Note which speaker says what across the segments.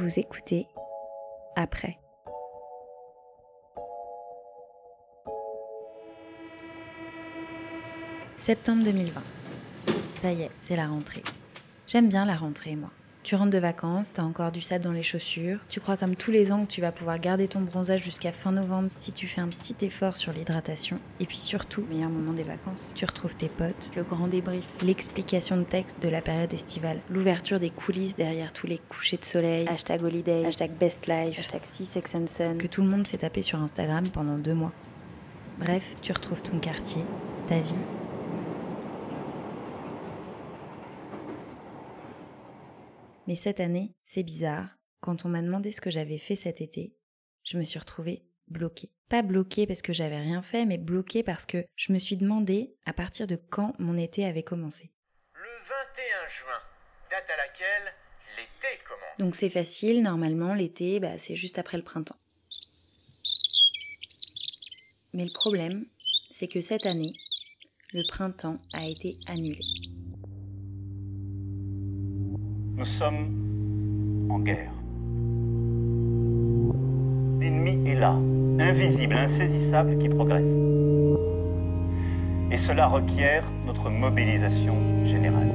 Speaker 1: Vous écoutez après. Septembre 2020. Ça y est, c'est la rentrée. J'aime bien la rentrée, moi. Tu rentres de vacances, t'as encore du sable dans les chaussures, tu crois comme tous les ans que tu vas pouvoir garder ton bronzage jusqu'à fin novembre si tu fais un petit effort sur l'hydratation. Et puis surtout, meilleur moment des vacances, tu retrouves tes potes, le grand débrief, l'explication de texte de la période estivale, l'ouverture des coulisses derrière tous les couchers de soleil, hashtag holiday, hashtag best life, hashtag sex and sun, que tout le monde s'est tapé sur Instagram pendant deux mois. Bref, tu retrouves ton quartier, ta vie Mais cette année, c'est bizarre, quand on m'a demandé ce que j'avais fait cet été, je me suis retrouvée bloquée. Pas bloquée parce que j'avais rien fait, mais bloquée parce que je me suis demandé à partir de quand mon été avait commencé.
Speaker 2: Le 21 juin, date à laquelle l'été commence.
Speaker 1: Donc c'est facile, normalement l'été, bah, c'est juste après le printemps. Mais le problème, c'est que cette année, le printemps a été annulé.
Speaker 3: Nous sommes en guerre. L'ennemi est là, invisible, insaisissable, qui progresse. Et cela requiert notre mobilisation générale.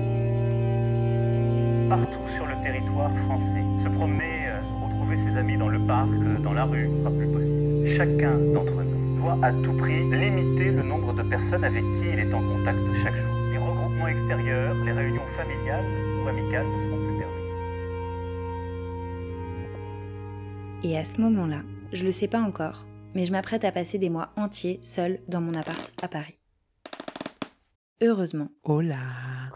Speaker 3: Partout sur le territoire français, se promener, euh, retrouver ses amis dans le parc, dans la rue, ne sera plus possible. Chacun d'entre nous doit à tout prix limiter le nombre de personnes avec qui il est en contact chaque jour. Les regroupements extérieurs, les réunions familiales ou amicales ne seront plus permises.
Speaker 1: Et à ce moment-là, je le sais pas encore, mais je m'apprête à passer des mois entiers seule dans mon appart à Paris. Heureusement,
Speaker 4: Hola.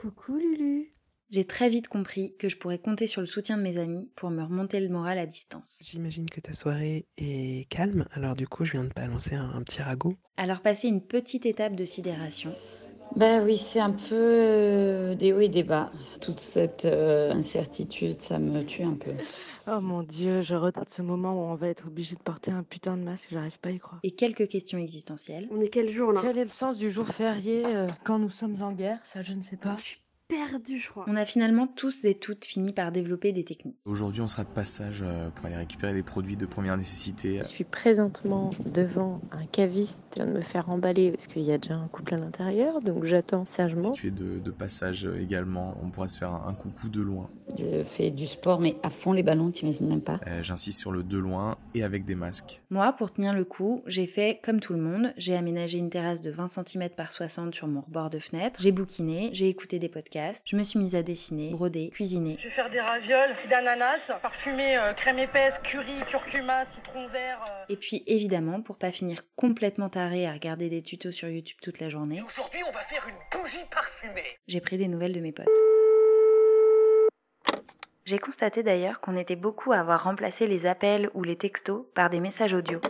Speaker 5: Coucou Lulu.
Speaker 1: j'ai très vite compris que je pourrais compter sur le soutien de mes amis pour me remonter le moral à distance.
Speaker 4: J'imagine que ta soirée est calme, alors du coup je viens de balancer un, un petit ragot.
Speaker 1: Alors passer une petite étape de sidération,
Speaker 5: Ben oui, c'est un peu euh, des hauts et des bas. Toute cette euh, incertitude, ça me tue un peu.
Speaker 6: Oh mon dieu, je retarde ce moment où on va être obligé de porter un putain de masque, j'arrive pas à y croire.
Speaker 1: et quelques questions existentielles,
Speaker 7: On est quel jour là?
Speaker 6: Quel est le sens du jour férié euh, quand nous sommes en guerre? Ça, je ne sais pas.
Speaker 7: Je suis perdue, je crois.
Speaker 1: on a finalement tous et toutes fini par développer des techniques.
Speaker 8: Aujourd'hui, on sera de passage euh, pour aller récupérer des produits de première nécessité.
Speaker 9: Je suis présentement devant un caviste qui vient de me faire emballer parce qu'il y a déjà un couple à l'intérieur, donc j'attends sagement.
Speaker 8: Si tu es de, de passage euh, également, on pourra se faire un coucou de loin.
Speaker 5: Je fais du sport, mais à fond les ballons, t'imagines même pas.
Speaker 8: Euh, J'insiste sur le de loin et avec des masques.
Speaker 1: Moi, pour tenir le coup, j'ai fait comme tout le monde, j'ai aménagé une terrasse de 20 cm par 60 sur mon rebord de fenêtre, j'ai bouquiné, j'ai écouté des podcasts, je me suis mise à dessiner, broder, cuisiner.
Speaker 10: Je vais faire des ravioles d'ananas, parfumées euh, crème épaisse, curry, curcuma, citron vert. euh.
Speaker 1: Et puis évidemment, pour pas finir complètement taré à regarder des tutos sur YouTube toute la journée,
Speaker 2: aujourd'hui, on va faire une bougie parfumée.
Speaker 1: j'ai pris des nouvelles de mes potes. J'ai constaté d'ailleurs qu'on était beaucoup à avoir remplacé les appels ou les textos par des messages audio.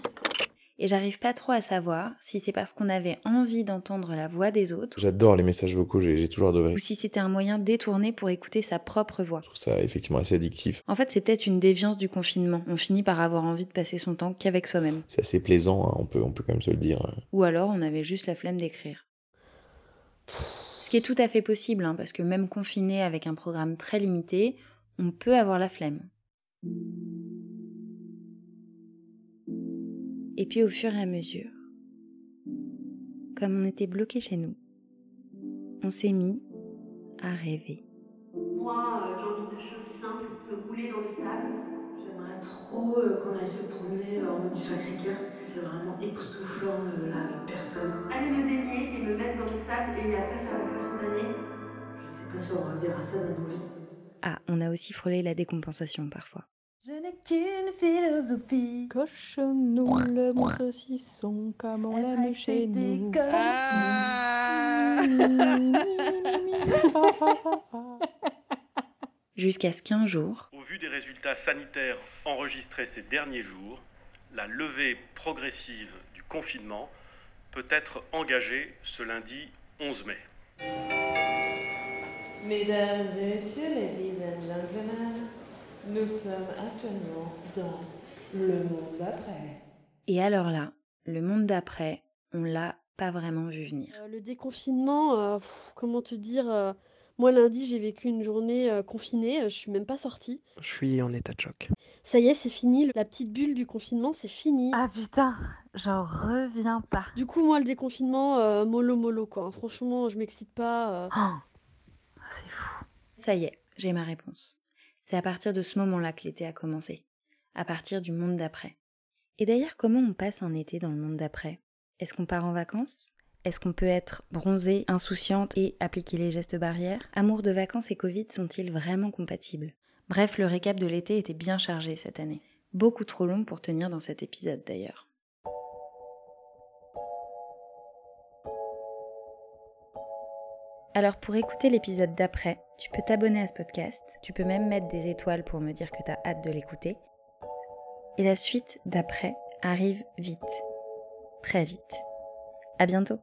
Speaker 1: Et j'arrive pas trop à savoir si c'est parce qu'on avait envie d'entendre la voix des autres
Speaker 11: J'adore les messages vocaux, j'ai toujours adoré.
Speaker 1: ou si c'était un moyen détourné pour écouter sa propre voix.
Speaker 11: Je trouve ça effectivement assez addictif.
Speaker 1: En fait, c'est peut-être une déviance du confinement. On finit par avoir envie de passer son temps qu'avec soi-même.
Speaker 11: C'est assez plaisant, hein, on, peut, on peut quand même se le dire.
Speaker 1: Ou alors on avait juste la flemme d'écrire. Ce qui est tout à fait possible, hein, parce que même confiné avec un programme très limité, on peut avoir la flemme. Et puis au fur et à mesure, comme on était bloqué chez nous, on s'est mis à rêver.
Speaker 7: Moi, euh, j'ai envie de choses simples, de rouler dans le sable.
Speaker 6: J'aimerais trop euh, qu'on aille se promener euh, en haut du Sacré-Cœur. C'est vraiment époustouflant euh, là avec personne.
Speaker 7: Aller me baigner et me mettre dans le sable et après faire la poisson damnée.
Speaker 6: Je sais pas si on reverra ça dans nos vies.
Speaker 1: Ah, on a aussi frôlé la décompensation parfois.
Speaker 6: Je n'ai qu'une philosophie. Cochons-nous le bon saucisson comme on l'aime chez nous.
Speaker 1: Jusqu'à ce qu'un jour,
Speaker 12: Au vu des résultats sanitaires enregistrés ces derniers jours, la levée progressive du confinement peut être engagée ce lundi 11 mai.
Speaker 6: Mesdames et messieurs, ladies and gentlemen, nous sommes actuellement dans le monde d'après.
Speaker 1: et alors là, le monde d'après, on l'a pas vraiment vu venir.
Speaker 7: Euh, le déconfinement, euh, pff, comment te dire euh, Moi, lundi, j'ai vécu une journée euh, confinée, je suis même pas sortie.
Speaker 4: Je suis en état de choc.
Speaker 7: Ça y est, c'est fini, la petite bulle du confinement, c'est fini.
Speaker 13: Ah putain, j'en reviens pas.
Speaker 7: Du coup, moi, le déconfinement, euh, mollo mollo, quoi. Franchement, je m'excite pas. euh.
Speaker 1: Ça y est, j'ai ma réponse. C'est à partir de ce moment-là que l'été a commencé. À partir du monde d'après. Et d'ailleurs, comment on passe un été dans le monde d'après? Est-ce qu'on part en vacances? Est-ce qu'on peut être bronzée, insouciante et appliquer les gestes barrières? Amour de vacances et Covid sont-ils vraiment compatibles? Bref, le récap de l'été était bien chargé cette année. Beaucoup trop long pour tenir dans cet épisode d'ailleurs. Alors pour écouter l'épisode d'après, tu peux t'abonner à ce podcast, tu peux même mettre des étoiles pour me dire que tu as hâte de l'écouter. Et la suite d'après arrive vite. Très vite. À bientôt